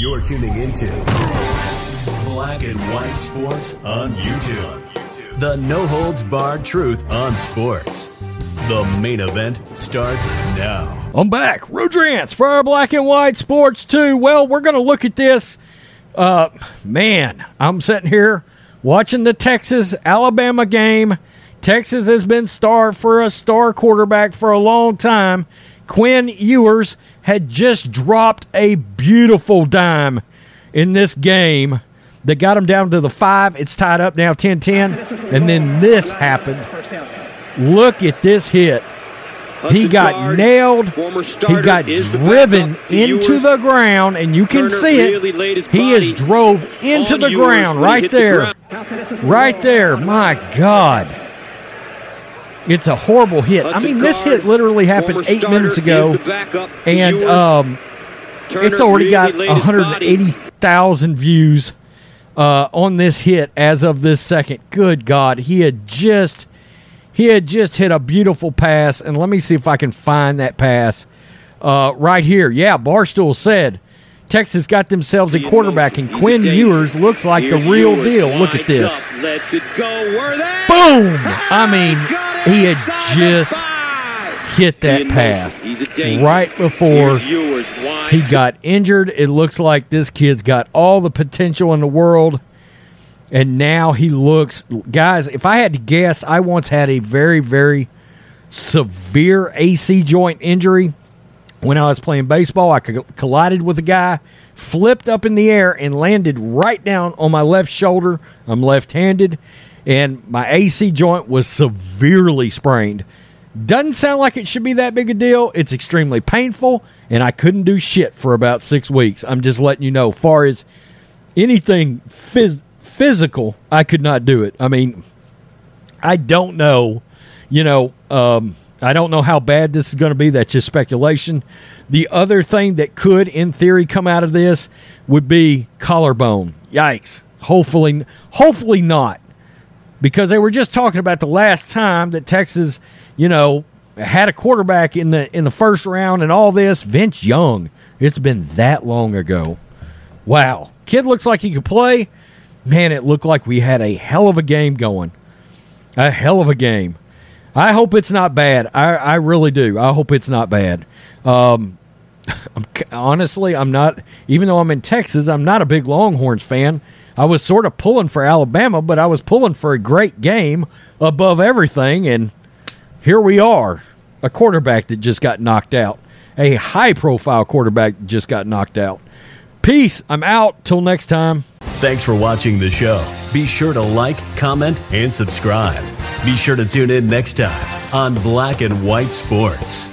You're tuning into Black and White Sports on YouTube. The no holds barred truth on sports. The main event starts now. I'm back. Rodrance for our Black and White Sports 2. Well, we're going to look at this. Uh, man, I'm sitting here watching the Texas Alabama game. Texas has been starved for a star quarterback for a long time. Quinn Ewers had just dropped a beautiful dime in this game that got him down to the five. It's tied up now 10 10. And then this happened. Look at this hit. He got nailed. He got driven into the ground, and you can see it. He is drove into the ground right there. Right there. My God. It's a horrible hit. I mean, this hit literally happened eight minutes ago, and um, it's already got 180,000 views uh, on this hit as of this second. Good God, he had just he had just hit a beautiful pass, and let me see if I can find that pass uh, right here. Yeah, Barstool said Texas got themselves a quarterback, and Quinn Ewers looks like the real deal. Look at this. Boom! I mean he had just hit that pass right before he got injured. It looks like this kid's got all the potential in the world. And now he looks, guys, if I had to guess, I once had a very, very severe AC joint injury when I was playing baseball. I collided with a guy, flipped up in the air, and landed right down on my left shoulder. I'm left handed and my AC joint was severely sprained. Doesn't sound like it should be that big a deal. It's extremely painful, and I couldn't do shit for about six weeks. I'm just letting you know. Far as anything phys- physical, I could not do it. I mean, I don't know. You know, um, I don't know how bad this is going to be. That's just speculation. The other thing that could, in theory, come out of this would be collarbone. Yikes. Hopefully, hopefully not because they were just talking about the last time that Texas, you know, had a quarterback in the in the first round and all this. Vince Young. It's been that long ago. Wow, kid looks like he could play. Man, it looked like we had a hell of a game going. A hell of a game. I hope it's not bad. I, I really do. I hope it's not bad. Um, I'm, honestly, I'm not. Even though I'm in Texas, I'm not a big Longhorns fan. I was sort of pulling for Alabama, but I was pulling for a great game above everything. And here we are a quarterback that just got knocked out, a high profile quarterback just got knocked out. Peace. I'm out. Till next time. Thanks for watching the show. Be sure to like, comment, and subscribe. Be sure to tune in next time on Black and White Sports.